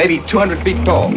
maybe 200 feet tall.